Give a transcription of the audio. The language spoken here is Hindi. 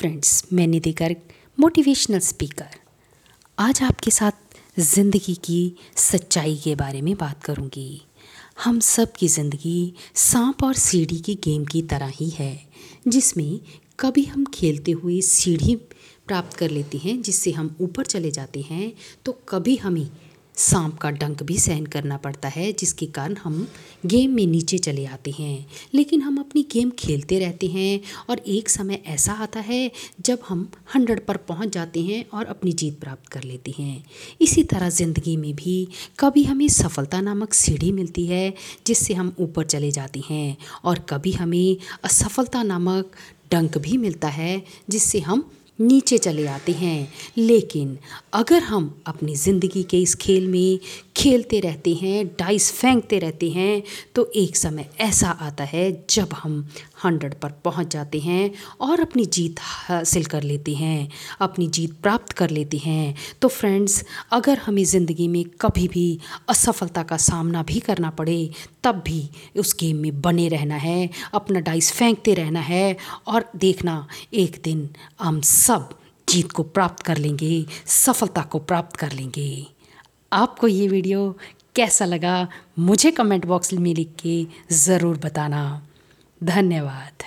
फ्रेंड्स मैं निधि गर्ग मोटिवेशनल स्पीकर आज आपके साथ ज़िंदगी की सच्चाई के बारे में बात करूँगी। हम सब की ज़िंदगी सांप और सीढ़ी की गेम की तरह ही है, जिसमें कभी हम खेलते हुए सीढ़ी प्राप्त कर लेते हैं, जिससे हम ऊपर चले जाते हैं तो कभी हमें सांप का डंक भी सहन करना पड़ता है, जिसके कारण हम गेम में नीचे चले आते हैं। लेकिन हम अपनी गेम खेलते रहते हैं और एक समय ऐसा आता है जब हम हंड्रेड पर पहुँच जाते हैं और अपनी जीत प्राप्त कर लेते हैं। इसी तरह ज़िंदगी में भी कभी हमें सफलता नामक सीढ़ी मिलती है, जिससे हम ऊपर चले जाते हैं और कभी हमें असफलता नामक डंक भी मिलता है, जिससे हम नीचे चले आते हैं। लेकिन अगर हम अपनी ज़िंदगी के इस खेल में खेलते रहते हैं डाइस फेंकते रहते हैं तो एक समय ऐसा आता है जब हम हंड्रेड पर पहुँच जाते हैं और अपनी जीत हासिल कर लेते हैं, अपनी जीत प्राप्त कर लेते हैं। तो फ्रेंड्स अगर हमें ज़िंदगी में कभी भी असफलता का सामना भी करना पड़े, तब भी उस गेम में बने रहना है, अपना डाइस फेंकते रहना है और देखना एक दिन हम सब जीत को प्राप्त कर लेंगे, सफलता को प्राप्त कर लेंगे। आपको ये वीडियो कैसा लगा मुझे कमेंट बॉक्स में लिख के ज़रूर बताना। धन्यवाद।